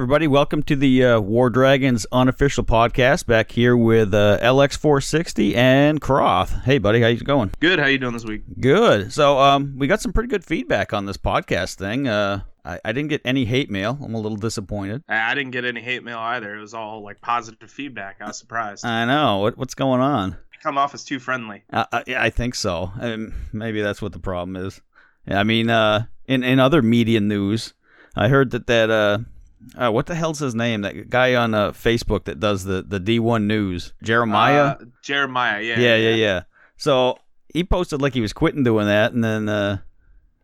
Everybody, welcome to the uh, War Dragons unofficial podcast. Back here with uh, LX460 and Croth. Hey, buddy, how you going? Good. How you doing this week? Good. So, um, we got some pretty good feedback on this podcast thing. Uh, I, I didn't get any hate mail. I'm a little disappointed. I I didn't get any hate mail either. It was all like positive feedback. I was surprised. I know. What, what's going on? You come off as too friendly. Uh, yeah, I think so. Um, maybe that's what the problem is. I mean, uh, in in other media news, I heard that that uh, uh, what the hell's his name? That guy on uh, Facebook that does the the D1 news, Jeremiah. Uh, Jeremiah. Yeah. yeah, yeah, yeah. So he posted like he was quitting doing that, and then uh,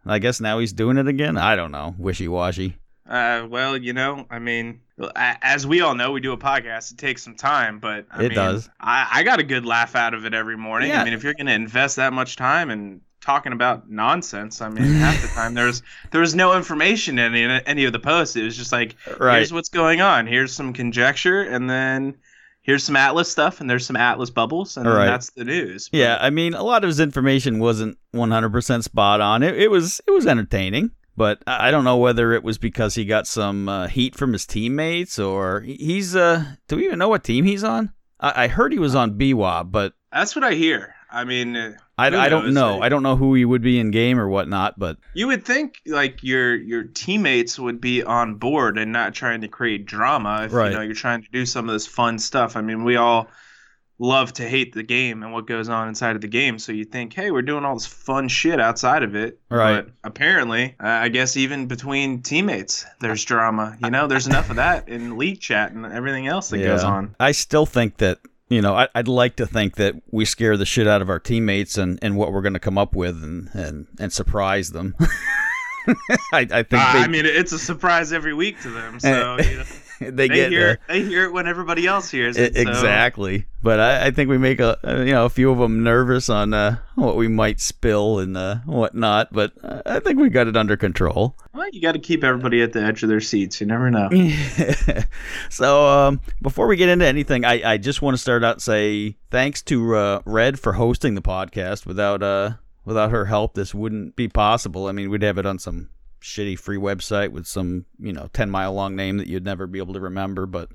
I guess now he's doing it again. I don't know, wishy washy. Uh, well, you know, I mean, as we all know, we do a podcast. It takes some time, but I It mean, does. I, I got a good laugh out of it every morning. Yeah. I mean, if you're going to invest that much time and talking about nonsense, I mean, half the time there's there was no information in any, any of the posts. It was just like, Right. here's what's going on. Here's some conjecture, and then here's some Atlas stuff, and there's some Atlas bubbles, and Right. that's the news. But- Yeah, I mean, a lot of his information wasn't 100% spot on. It, it was it was entertaining, but I don't know whether it was because he got some uh, heat from his teammates or he's. uh Do we even know what team he's on? I, I heard he was on BWAB, but That's what I hear. I mean, uh, I, I don't knows? know. I don't know who he would be in game or whatnot, but you would think like your your teammates would be on board and not trying to create drama if Right. you know you're trying to do some of this fun stuff. I mean, we all love to hate the game and what goes on inside of the game. So you think, hey, we're doing all this fun shit outside of it. Right. But apparently, uh, I guess even between teammates, there's drama. You know, there's enough of that in league chat and everything else that goes on. I still think that you know I, I'd like to think that we scare the shit out of our teammates and, and what we're going to come up with and, and, and surprise them. I, I think Uh, they, I mean, it's a surprise every week to them. So you know, they they get hear it, they hear it when everybody else hears it. so- exactly, but I, I think we make a uh, you know a few of them nervous on uh, what we might spill and uh, whatnot. But uh, I think we got it under control. Well, you got to keep everybody at the edge of their seats. You never know. so um, before we get into anything, I, I just want to start out and say thanks to uh, Red for hosting the podcast. Without uh without her help, this wouldn't be possible. I mean, we'd have it on some shitty free website with some you know ten mile long name that you'd never be able to remember. But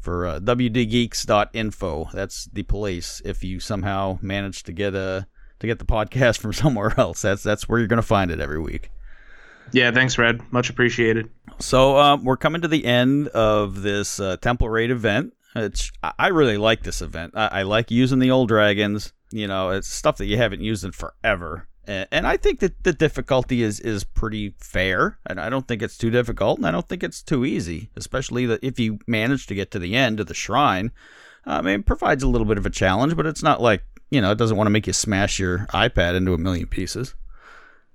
for uh, wdgeeks.info, that's the place. If you somehow manage to get a to get the podcast from somewhere else, that's that's where you're gonna find it every week. Yeah, thanks, Red. Much appreciated. So um, we're coming to the end of this uh, Temple Raid event. It's I I really like this event. I, I like using the old dragons. You know, it's stuff that you haven't used in forever, and, I think that the difficulty is is pretty fair. And I don't think it's too difficult, and I don't think it's too easy. Especially that if you manage to get to the end of the shrine, I mean, it provides a little bit of a challenge, but it's not like you know, it doesn't want to make you smash your iPad into a million pieces.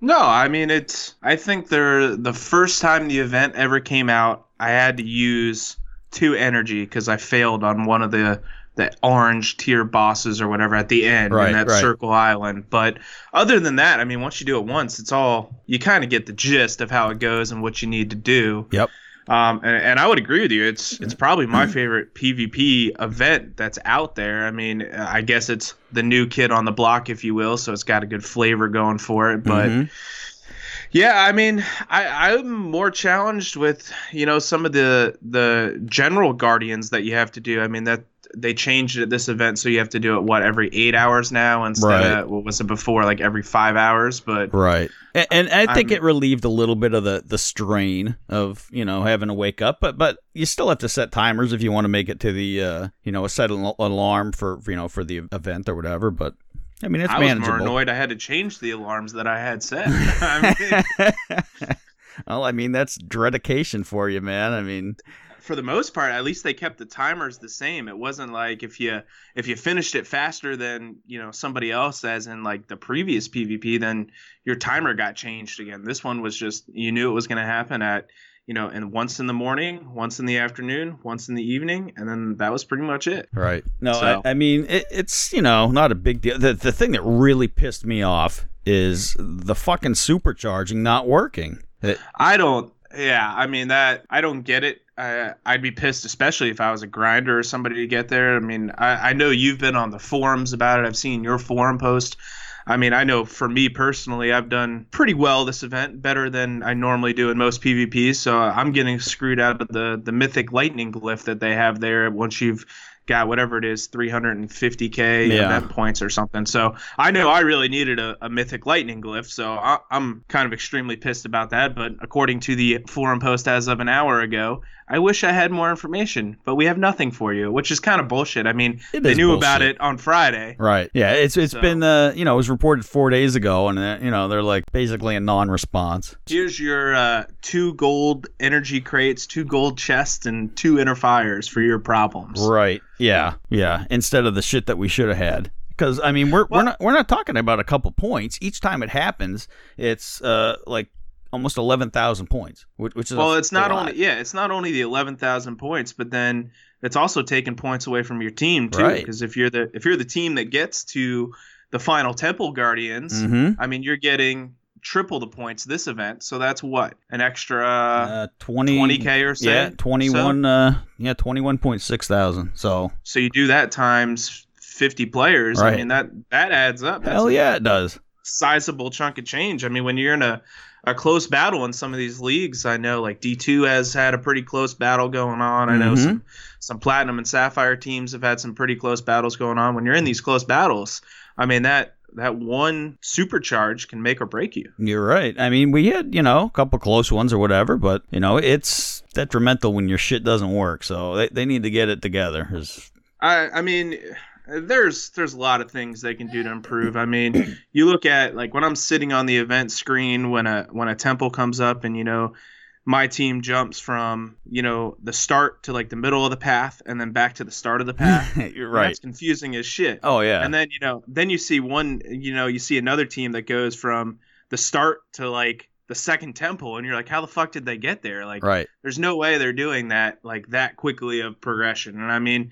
No, I mean it's. I think there the first time the event ever came out, I had to use two energy because I failed on one of the the orange tier bosses or whatever at the end Right, in that right. circle island. But other than that, I mean, once you do it once, it's all you kind of get the gist of how it goes and what you need to do. Yep. Um, and, and I would agree with you. It's it's probably my favorite PvP event that's out there. I mean, I guess it's the new kid on the block, if you will. So it's got a good flavor going for it. But Mhm. yeah, I mean, I, I'm more challenged with you know some of the the general guardians that you have to do. I mean that they changed it at this event, so you have to do it what every eight hours now instead Right. of what was it before, like every five hours. But Right. And, and I think I'm- it relieved a little bit of the, the strain of, you know, having to wake up, but but you still have to set timers if you want to make it to the uh, you know, set an alarm for, you know, for the event or whatever, but I mean, it's I was more manageable. annoyed I had to change the alarms that I had set. I mean, well, I mean, that's dedication for you, man. I mean, for the most part, at least they kept the timers the same. It wasn't like if you if you finished it faster than you know somebody else, as in like the previous PvP, then your timer got changed again. This one was just you knew it was going to happen at you know, and once in the morning, once in the afternoon, once in the evening, and then that was pretty much it. Right. No, So- I, I mean it, it's you know not a big deal. The the thing that really pissed me off is the fucking supercharging not working. It- I don't. Yeah, I mean that. I don't get it. I, I'd be pissed, especially if I was a grinder or somebody to get there. I mean, I, I know you've been on the forums about it. I've seen your forum post I mean, I know for me personally, I've done pretty well this event, better than I normally do in most PvPs. So I'm getting screwed out of the the mythic lightning glyph that they have there. Once you've got whatever it is 350k Yeah. event points or something so i know i really needed a, a mythic lightning glyph so I, i'm kind of extremely pissed about that but according to the forum post as of an hour ago i wish i had more information but we have nothing for you which is kind of bullshit i mean It they knew about it on friday Right. Yeah. It's it's So- been uh you know it was reported four days ago and uh, you know they're like basically a non-response. here's your uh, two gold energy crates two gold chests and two inner fires for your problems Right. Yeah. Yeah. Instead of the shit that we should have had. Because I mean we're we're not we're not talking about a couple points each time it happens. It's uh like almost eleven thousand points, which, which is a- well it's not a only yeah it's not only the 11,000 points but then it's also taking points away from your team too Right. because if you're the if you're the team that gets to the final temple guardians Mhm. i mean you're getting triple the points this event so that's what an extra Uh, 20 20k or so Yeah, twenty one. Uh, yeah, twenty one point six thousand. So so you do that times 50 players Right. i mean that that adds up that's hell yeah, it does. sizable chunk of change i mean when you're in a a close battle in some of these leagues. I know like D2 has had a pretty close battle going on. I know Mhm. some some platinum and sapphire teams have had some pretty close battles going on. When you're in these close battles, I mean that that one supercharge can make or break you. You're right. I mean, we had, you know, a couple close ones or whatever, but, you know, it's detrimental when your shit doesn't work. So they, they need to get it together. 'cause- I I mean there's there's a lot of things they can do to improve. I mean, you look at like when I'm sitting on the event screen when a when a temple comes up and you know my team jumps from, you know, the start to like the middle of the path and then back to the start of the path. You're right. That's confusing as shit. Oh, yeah. And then, you know, then you see one, you know, you see another team that goes from the start to like the second temple and you're like how the fuck did they get there? Like right. there's no way they're doing that like that quickly of progression. And I mean,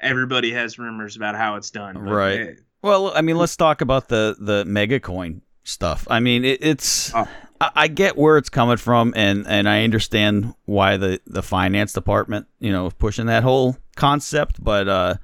everybody has rumors about how it's done. Right. eh, Well, I mean, let's talk about the, the mega coin stuff. I mean, it, it's. Oh. I I get where it's coming from, and, and I understand why the, the finance department, you know, pushing that whole concept. But uh,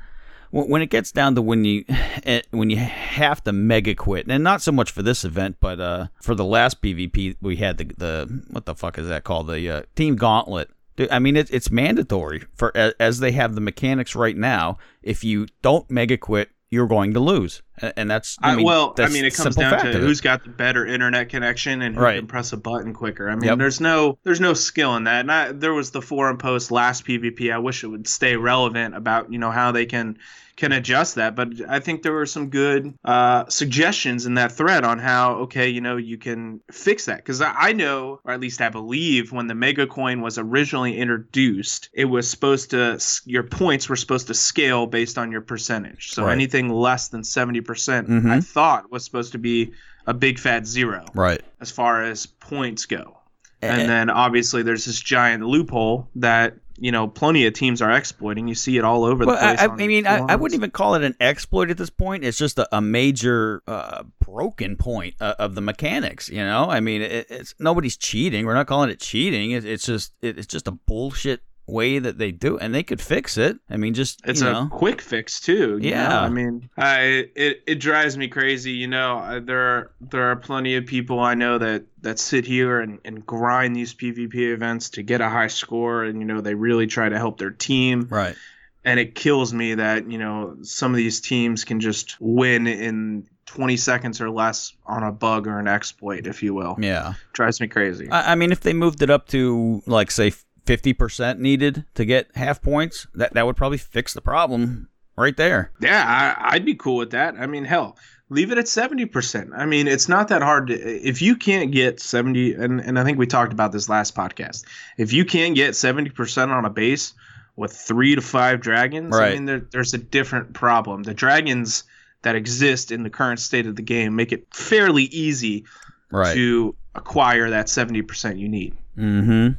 when when it gets down to when you eh, when you have to mega quit, and not so much for this event, but uh, for the last PvP we had the the what the fuck is that called the uh, team gauntlet. I mean, it's it's mandatory for as they have the mechanics right now. If you don't mega quit, you're going to lose, and that's I I, mean, well, I mean, it comes down to who's got the better internet connection and who Right. can press a button quicker. I mean, Yep. there's no there's no skill in that. And I, there was the forum post last PvP. I wish it would stay relevant about you know how they can can adjust that. But I think there were some good uh, suggestions in that thread on how okay you know you can fix that because I, I know or at least I believe when the Mega Coin was originally introduced, it was supposed to your points were supposed to scale based on your percentage. So Right. anything less than seventy percent, Mhm. I thought was supposed to be a big fat zero right. as far as points go. And- And then obviously there's this giant loophole that you know plenty of teams are exploiting. You see it all over Well, the place. I, I mean, I, I wouldn't even call it an exploit at this point. It's just a, a major uh, broken point uh, of the mechanics. You know, I mean, it, it's nobody's cheating. We're not calling it cheating. It, it's just it, it's just a bullshit way that they do, and they could fix it. I mean, just It's you a know, quick fix too. you Yeah. know? I mean, I it, it drives me crazy. You know, I- there are there are plenty of people I know that that sit here and, and grind these PvP events to get a high score, and you know they really try to help their team. right? And it kills me that you know some of these teams can just win in 20 seconds or less on a bug or an exploit, if you will. Yeah. Drives me crazy. I, I mean, if they moved it up to like say fifty percent needed to get half points, that that would probably fix the problem right there. Yeah, I, I'd be cool with that. I mean, hell, leave it at seventy percent. I mean, it's not that hard to. If you can't get seventy, and and I think we talked about this last podcast. If you can't get seventy percent on a base with three to five dragons, Right. I mean, there, there's a different problem. The dragons that exist in the current state of the game make it fairly easy Right. to acquire that seventy percent you need. Mm-hmm.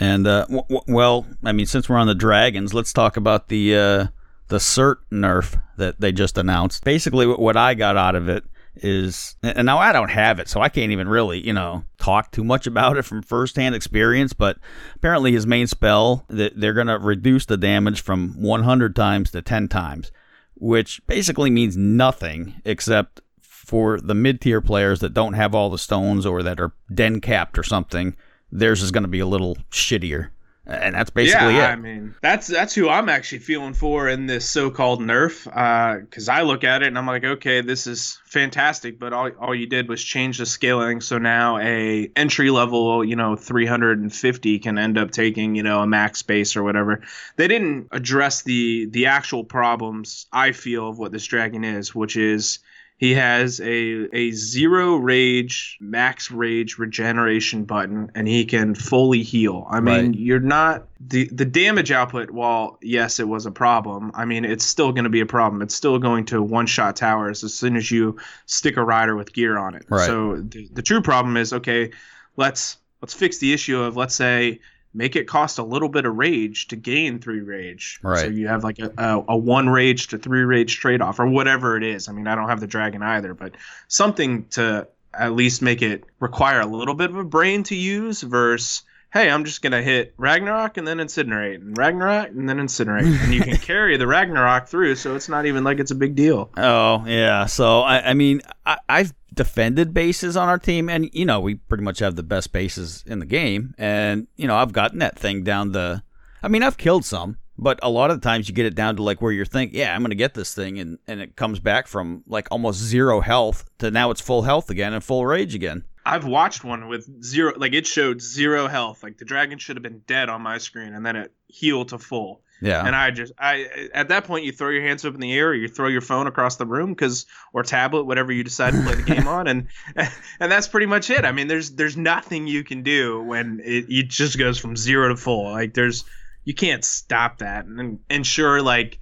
And uh, w- w- well, I mean, since we're on the dragons, let's talk about the uh, the cert nerf that they just announced. Basically, what I got out of it is, and now I don't have it, so I can't even really, you know, talk too much about it from firsthand experience. But apparently, his main spell that they're gonna reduce the damage from 100 times to 10 times, which basically means nothing except for the mid tier players that don't have all the stones or that are den capped or something, theirs is going to be a little shittier and that's basically yeah, it. I mean, that's that's who I'm actually feeling for in this so-called nerf. Because uh, I look at it and I'm like, okay, this is fantastic, but all all you did was change the scaling, so now a entry level, you know, 350 can end up taking, you know, a max space or whatever. They didn't address the the actual problems I feel of what this dragon is, which is he has a a zero rage, max rage regeneration button, and he can fully heal. I mean, right. you're not the the damage output. While yes, it was a problem. I mean, it's still going to be a problem. It's still going to one shot towers as soon as you stick a rider with gear on it. Right. So the, the true problem is okay. Let's let's fix the issue of let's say make it cost a little bit of rage to gain three rage. Right. So you have like a, a, a one rage to three rage trade off or whatever it is. I mean, I don't have the dragon either, but something to at least make it require a little bit of a brain to use versus hey, I'm just gonna hit Ragnarok and then incinerate, and Ragnarok and then incinerate, and you can carry the Ragnarok through, so it's not even like it's a big deal. Oh yeah, so I, I mean, I, I've defended bases on our team, and you know we pretty much have the best bases in the game, and you know I've gotten that thing down the. I mean, I've killed some, but a lot of the times you get it down to like where you're thinking, yeah, I'm going to get this thing, and, and it comes back from like almost zero health to now it's full health again and full rage again. I've watched one with zero, like it showed zero health. Like the dragon should have been dead on my screen, and then it healed to full. Yeah. And I just, I at that point, you throw your hands up in the air, or you throw your phone across the room, because or tablet, whatever you decide to play the game on, and and that's pretty much it. I mean, there's there's nothing you can do when it, it just goes from zero to full. Like there's, you can't stop that, and and sure, like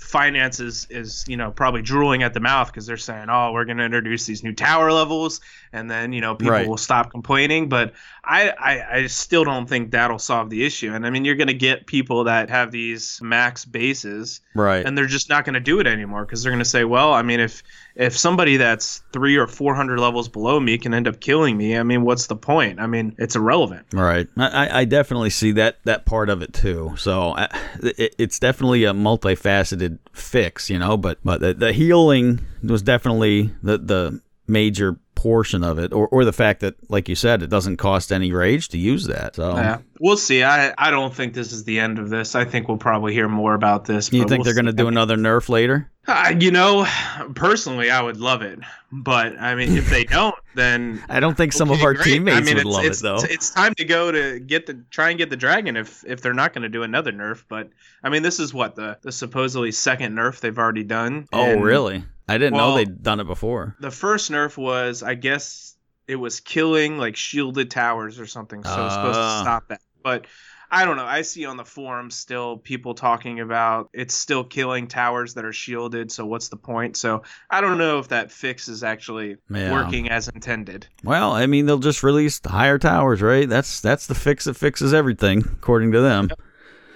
finance is, is you know probably drooling at the mouth because they're saying oh we're going to introduce these new tower levels and then you know people right. will stop complaining. But I, I, I still don't think that'll solve the issue. And i mean you're going to get people that have these max bases right. and they're just not going to do it anymore because they're going to say well i mean if if somebody that's three or four hundred levels below me can end up killing me i mean what's the point? I mean it's irrelevant. Right. I, I definitely see that that part of it too. So it, it's definitely a multifaceted fix you know but but the, the healing was definitely the the major portion of it, or, or the fact that, like you said, it doesn't cost any rage to use that. So yeah, we'll see. I I don't think this is the end of this. I think we'll probably hear more about this. You think we'll they're going to do another nerf later? Uh, you know, personally, I would love it, but I mean, if they don't, then I don't think some okay, of our great. teammates I mean, would love it though. It's time to go to get the try and get the dragon if if they're not going to do another nerf. But I mean, this is what the the supposedly second nerf they've already done. Oh, really? I didn't well, know they'd done it before. The first nerf was, I guess, it was killing like shielded towers or something, so uh. it's supposed to ah. stop that. But I don't know. I see on the forums still people talking about it's still killing towers that are shielded. So what's the point? So I don't know if that fix is actually yeah. working as intended. Well, I mean, they'll just release higher towers, right? That's that's the fix that fixes everything, according to them. Yep.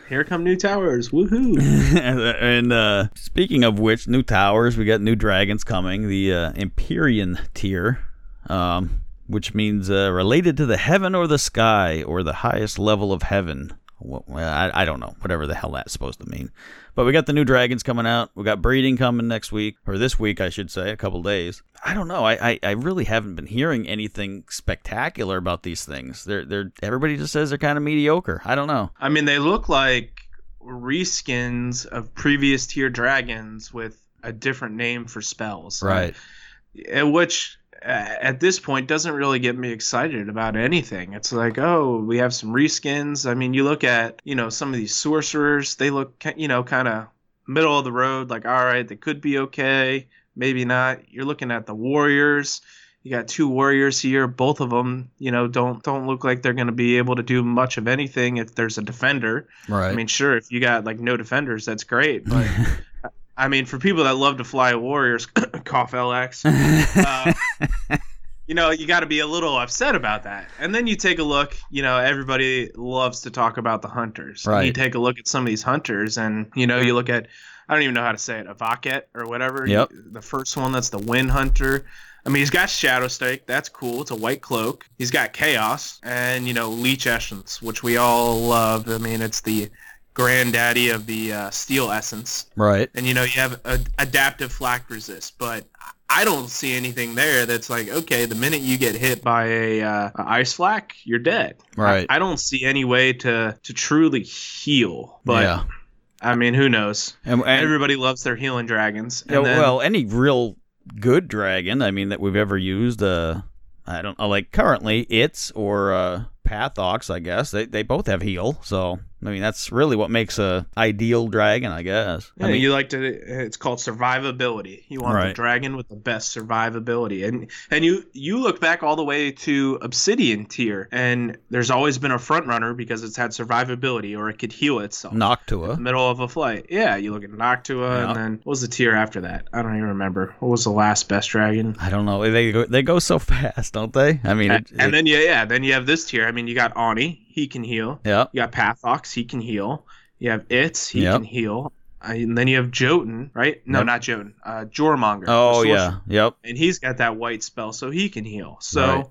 Here come new towers. Woohoo. and uh, speaking of which, new towers, we got new dragons coming. The uh, Empyrean tier, um, which means uh, related to the heaven or the sky or the highest level of heaven. Well, I, I don't know, whatever the hell that's supposed to mean. But we got the new dragons coming out. We got breeding coming next week, or this week, I should say, a couple days. I don't know. I, I, I really haven't been hearing anything spectacular about these things. They're they're everybody just says they're kind of mediocre. I don't know. I mean, they look like reskins of previous tier dragons with a different name for spells. Right. Which at this point doesn't really get me excited about anything. It's like, oh, we have some reskins. I mean, you look at, you know, some of these sorcerers, they look, you know, kind of middle of the road, like, all right, they could be okay, maybe not. You're looking at the warriors. You got two warriors here. Both of them, you know, don't don't look like they're going to be able to do much of anything if there's a defender. Right. I mean, sure, if you got like no defenders, that's great. But I mean, for people that love to fly warriors, cough LX, uh, you know, you got to be a little upset about that. And then you take a look, you know, everybody loves to talk about the hunters. Right. You take a look at some of these hunters, and, you know, you look at, I don't even know how to say it, a Vaket or whatever. Yep. The first one, that's the Wind Hunter. I mean, he's got Shadow Stake. That's cool. It's a white cloak. He's got Chaos and, you know, Leech Essence, which we all love. I mean, it's the granddaddy of the uh, steel essence. Right. And you know, you have a, adaptive flak resist, but I don't see anything there that's like, okay, the minute you get hit by a, uh, a ice flak, you're dead. Right. I, I, don't see any way to to truly heal. But yeah. I mean, who knows? And, and Everybody loves their healing dragons. Yeah, then, well, any real good dragon, I mean, that we've ever used, uh, I don't know, like currently it's or uh, Pathox, I guess. They they both have heal, so I mean, that's really what makes a ideal dragon, I guess. Yeah, I mean, you like to. It's called survivability. You want right. the dragon with the best survivability, and and you you look back all the way to Obsidian tier, and there's always been a front runner because it's had survivability or it could heal itself. Noctua. middle of a flight. Yeah, you look at Noctua, yeah. and then what was the tier after that? I don't even remember. What was the last best dragon? I don't know. They go, they go so fast, don't they? I mean, and, it, and then yeah, yeah, then you have this tier. I mean, you got Oni he can heal. Yeah. You got Pathox, he can heal. You have Itz, he yep. can heal. Uh, and then you have Jotun, right? No, yep. not Jotun. Uh, Jormonger. Oh yeah, yep. And he's got that white spell, so he can heal. So right.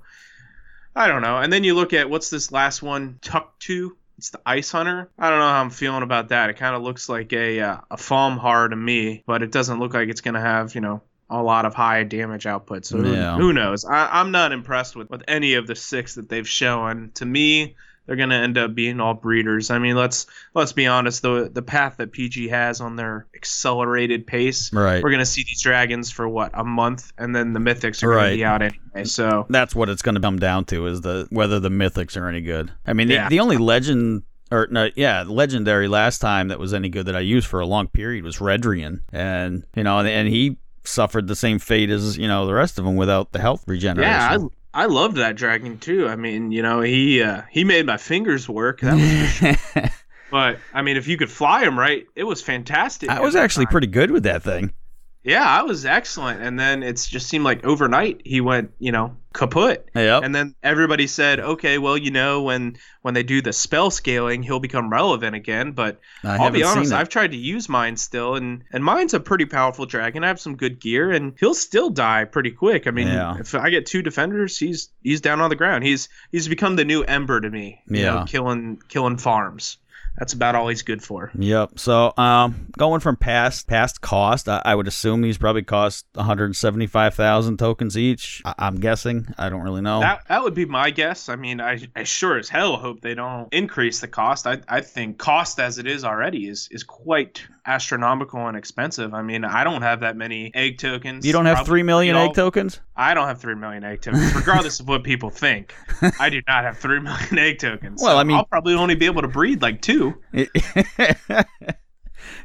I don't know. And then you look at what's this last one? Tuck Tuktu. It's the Ice Hunter. I don't know how I'm feeling about that. It kind of looks like a uh, a Falmhar to me, but it doesn't look like it's gonna have you know a lot of high damage output. So yeah. who, who knows? I, I'm not impressed with with any of the six that they've shown. To me, they're going to end up being all breeders. I mean, let's let's be honest. The the path that PG has on their accelerated pace, right? We're going to see these dragons for what a month, and then the mythics are right. going to be out anyway. So that's what it's going to come down to is the whether the mythics are any good. I mean, the, yeah. the only legend or no, yeah, legendary last time that was any good that I used for a long period was Redrian, and you know, and, and he suffered the same fate as you know the rest of them without the health regeneration. Yeah, I loved that dragon too. I mean, you know, he uh, he made my fingers work. That was sure. but I mean, if you could fly him right, it was fantastic. I was actually time. pretty good with that thing. Yeah, I was excellent. And then it just seemed like overnight he went, you know, kaput. Yep. And then everybody said, okay, well, you know, when when they do the spell scaling, he'll become relevant again. But I will be honest, I've tried to use mine still, and and mine's a pretty powerful dragon. I have some good gear, and he'll still die pretty quick. I mean, yeah. if I get two defenders, he's he's down on the ground. He's he's become the new Ember to me. You yeah. know, killing killing farms that's about all he's good for. Yep. So, um, going from past past cost, I, I would assume these probably cost 175,000 tokens each. I, am guessing. I don't really know. That that would be my guess. I mean, I, I sure as hell hope they don't increase the cost. I, I think cost as it is already is is quite astronomical and expensive. I mean, I don't have that many egg tokens. You don't have three million egg tokens. I don't have three million egg tokens, regardless of what people think. I do not have three million egg tokens. Well, so I mean, I'll probably only be able to breed like two.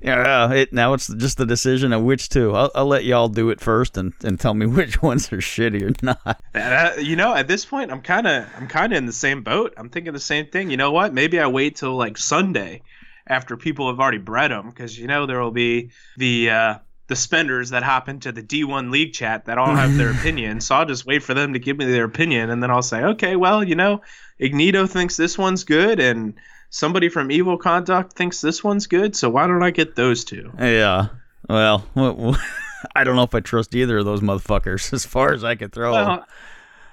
yeah, it, now it's just the decision of which two. I'll, I'll, let y'all do it first and, and tell me which ones are shitty or not. You know, at this point, I'm kind of I'm kind of in the same boat. I'm thinking the same thing. You know what? Maybe I wait till like Sunday after people have already bred them because you know there will be the uh, the spenders that hop into the D1 league chat that all have their opinion. So I'll just wait for them to give me their opinion and then I'll say, okay, well, you know, Ignito thinks this one's good and somebody from Evil Conduct thinks this one's good. So why don't I get those two? Yeah. Well, I don't know if I trust either of those motherfuckers as far as I could throw well, them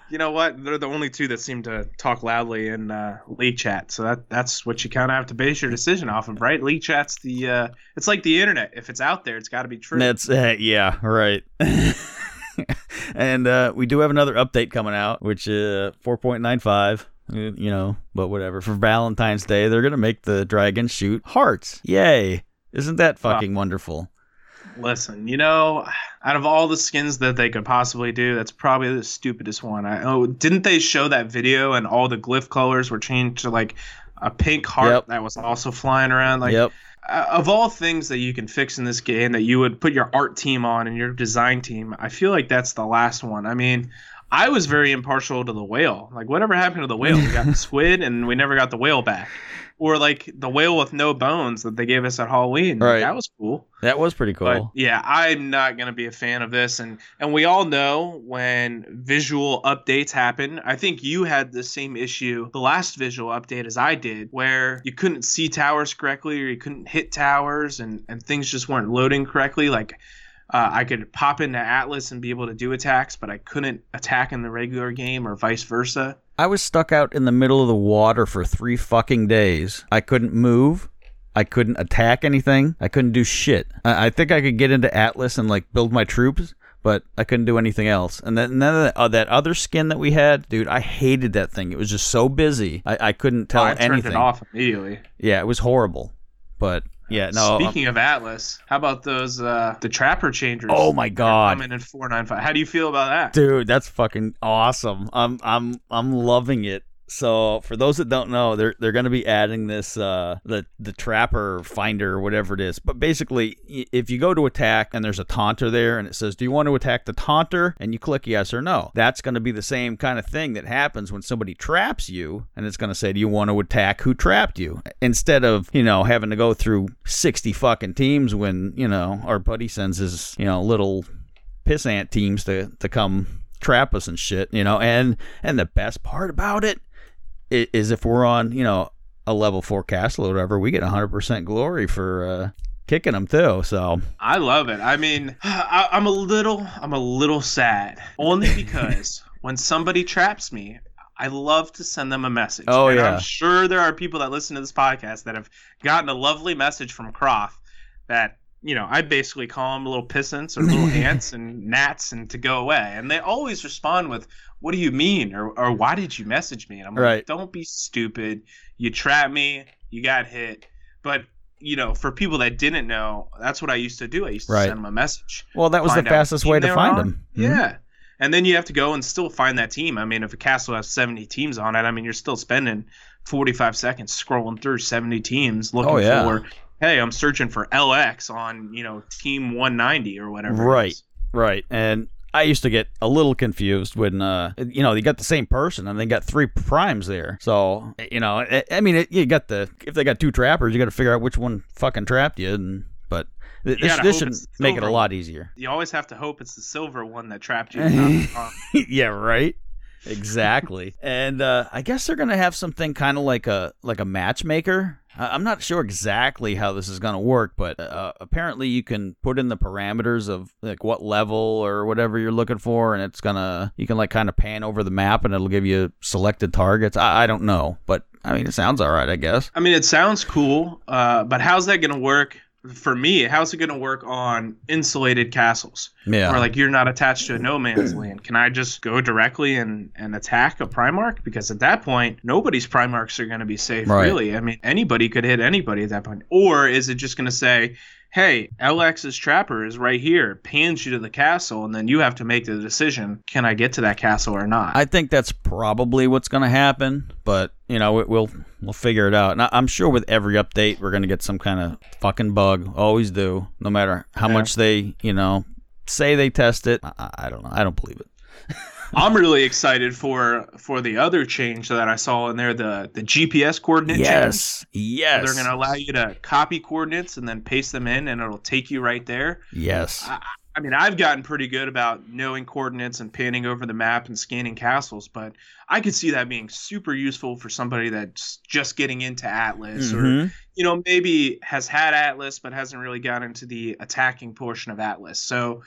you know what? They're the only two that seem to talk loudly in uh, league chat. So that that's what you kind of have to base your decision off of, right? League chat's the uh, it's like the internet. If it's out there, it's got to be true. That's uh, yeah, right. and uh, we do have another update coming out, which uh, 4.95. Uh, you know, but whatever. For Valentine's Day, they're gonna make the dragon shoot hearts. Yay! Isn't that fucking wonderful? Listen, you know, out of all the skins that they could possibly do, that's probably the stupidest one. I oh, didn't they show that video and all the glyph colors were changed to like a pink heart yep. that was also flying around? Like, yep. uh, of all things that you can fix in this game that you would put your art team on and your design team, I feel like that's the last one. I mean, I was very impartial to the whale. Like, whatever happened to the whale? We got the squid and we never got the whale back or like the whale with no bones that they gave us at Halloween. Right. That was cool. That was pretty cool. But yeah, I'm not gonna be a fan of this, and and we all know when visual updates happen. I think you had the same issue the last visual update as I did, where you couldn't see towers correctly or you couldn't hit towers, and and things just weren't loading correctly. Like uh, I could pop into Atlas and be able to do attacks, but I couldn't attack in the regular game or vice versa. I was stuck out in the middle of the water for three fucking days. I couldn't move. I couldn't attack anything. I couldn't do shit. I, I think I could get into Atlas and like build my troops, but I couldn't do anything else. And then, and then that, uh, that other skin that we had, dude, I hated that thing. It was just so busy. I, I couldn't tell Oh, I turned anything. it off immediately. Yeah, it was horrible. But yeah, no. um, Speaking of Atlas, how about those uh the Trapper changers? oh my god. coming in four nine five. How do you feel about that? Dude, that's fucking awesome. I'm I'm I'm loving it. So for those that don't know, they're they're going to be adding this uh the the trapper finder or whatever it is. But basically, if you go to attack and there's a taunter there and it says, "Do you want to attack the taunter?" and you click yes or no, that's going to be the same kind of thing that happens when somebody traps you, and it's going to say, "Do you want to attack who trapped you?" Instead of you know having to go through sixty fucking teams when you know our buddy sends his you know little pissant teams to to come trap us and shit, you know. And and the best part about it is if we're on, you know, a level four castle or whatever, we get 100% glory for uh, kicking them too. So I love it. I mean, I, I'm a little, I'm a little sad, only because when somebody traps me, I love to send them a message. Oh, and yeah. I'm sure there are people that listen to this podcast that have gotten a lovely message from Croth that you know I basically call them little pissants or little ants and gnats and to go away, and they always respond with, "What do you mean?" or "or Why did you message me?" And I'm Right. like, "Don't be stupid. You trapped me. You got hit." But you know, for people that didn't know, that's what I used to do. I used to Right. send them a message. well, that was the find out what fastest way to find on. them. Hmm? Yeah. And then you have to go and still find that team. I mean, if a castle has 70 teams on it, I mean, you're still spending 45 seconds scrolling through 70 teams oh, looking Oh, yeah. for, hey, I'm searching for LX on, you know, team 190 or whatever. Right. Right. And I used to get a little confused when, uh, you know, you got the same person and they got three primes there. So, you know, I, I mean, it, you got the, if they got two trappers, you got to figure out which one fucking trapped you. And, but this, this should make it a lot easier. You always have to hope it's the silver one that trapped you. yeah, right. Exactly. and uh, I guess they're gonna have something kind of like a like a matchmaker. I- I'm not sure exactly how this is gonna work, but uh, apparently you can put in the parameters of like what level or whatever you're looking for, and it's gonna you can like kind of pan over the map and it'll give you selected targets. I, I don't know, but I mean it sounds all right, I guess. I mean, it sounds cool, uh, but how's that going to work? For me, how's it going to work on insulated castles? Yeah. Or like you're not attached to a no man's land. Can I just go directly and, and attack a Primarch? Because at that point, nobody's Primarchs are going to be safe, Right. really. I mean, anybody could hit anybody at that point. Or is it just going to say, hey, LX's trapper is right here, pans you to the castle, and then you have to make the decision can I get to that castle or not? I think that's probably what's going to happen, but you know we- we'll we'll figure it out. And I- I'm sure with every update we're going to get some kind of fucking bug. Always do, no matter how Yeah. much they you know say they test it. I, I don't know. I don't believe it. I'm really excited for for the other change that I saw in there, the the GPS coordinate change. Yes, yes. They're going to allow you to copy coordinates and then paste them in, and it'll take you right there. Yes. I, I mean, I've gotten pretty good about knowing coordinates and panning over the map and scanning castles, but I could see that being super useful for somebody that's just getting into Atlas or, Mhm. you know, maybe has had Atlas but hasn't really got into the attacking portion of Atlas. So,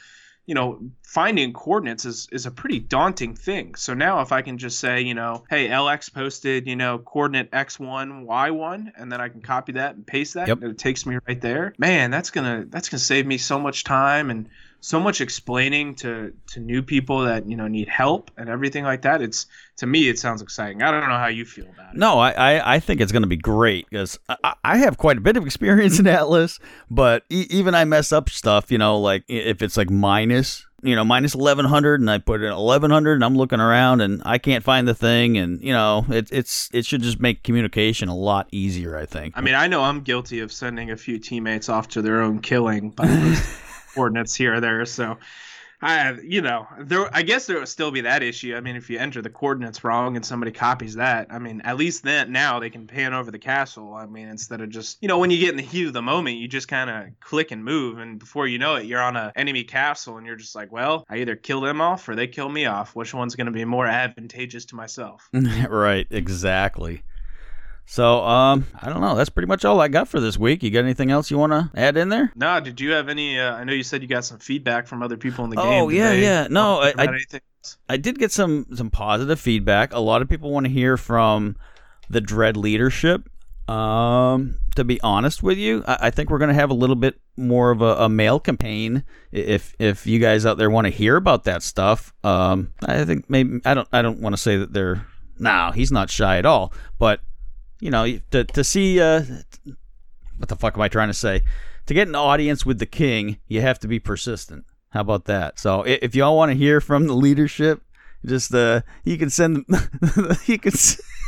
you know, finding coordinates is, is a pretty daunting thing. So now if I can just say, you know, hey, LX posted, you know, coordinate X1, Y1, and then I can copy that and paste that, Yep. and it takes me right there. Man, that's gonna that's gonna save me so much time and so much explaining to to new people that you know need help and everything like that. It's to me, it sounds exciting. I don't know how you feel about it. No, I, I, I think it's going to be great because I, I have quite a bit of experience in Atlas, but e- even I mess up stuff, you know, like if it's like minus, you know, minus 1100 and I put in 1100 and I'm looking around and I can't find the thing and, you know, it, it's, it should just make communication a lot easier, I think. I mean, I know I'm guilty of sending a few teammates off to their own killing by those coordinates here or there. So, I, you know, there. I guess there would still be that issue. I mean, if you enter the coordinates wrong and somebody copies that, I mean, at least then now they can pan over the castle. I mean, instead of just, you know, when you get in the heat of the moment, you just kind of click and move, and before you know it, you're on a enemy castle, and you're just like, well, I either kill them off or they kill me off. Which one's going to be more advantageous to myself? right, exactly. So, um, I don't know. That's pretty much all I got for this week. You got anything else you want to add in there? No, did you have any? Uh, I know you said you got some feedback from other people in the Oh, game. Oh yeah, yeah. No, I- I- I did get some some positive feedback. A lot of people want to hear from the Dread leadership. Um, to be honest with you, I, I think we're going to have a little bit more of a, a mail campaign. If if you guys out there want to hear about that stuff, um, I think maybe I don't I don't want to say that they're no, he's not shy at all. But you know, to to see uh, what the fuck am I trying to say? To get an audience with the king, you have to be persistent. How about that? So if y'all want to hear from the leadership, just uh, you can send you can.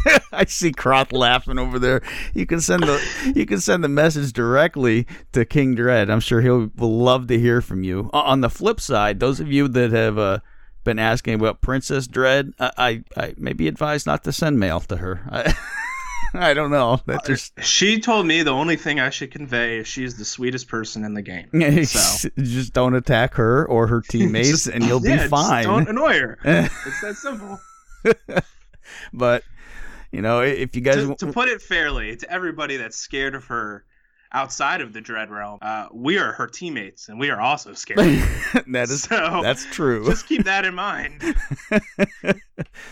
I see Croth laughing over there. You can send the you can send the message directly to King Dread. I'm sure he'll will love to hear from you. On the flip side, those of you that have uh, been asking about Princess Dread, I, I, I maybe advise not to send mail to her. I, I don't know. That uh, just She told me the only thing I should convey is she's the sweetest person in the game. So just don't attack her or her teammates, Just- and you'll yeah, be just fine. Don't annoy her. it's that simple. but you know, if you guys to, to put it fairly to everybody that's scared of her outside of the dread realm uh, we are her teammates and we are also scared that is so that's true. just keep that in mind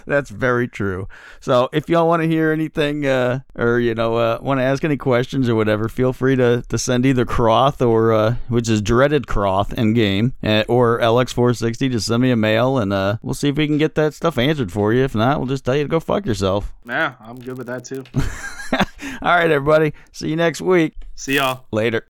That's very true. So if y'all want to hear anything, uh, or you know, uh, want to ask any questions or whatever, feel free to, to send either Croth or uh, which is dreaded Croth in game, uh, or LX460. Just send me a mail, and uh, we'll see if we can get that stuff answered for you. If not, we'll just tell you to go fuck yourself. yeah i'm good with that too All right, everybody. See you next week. see y'all Later.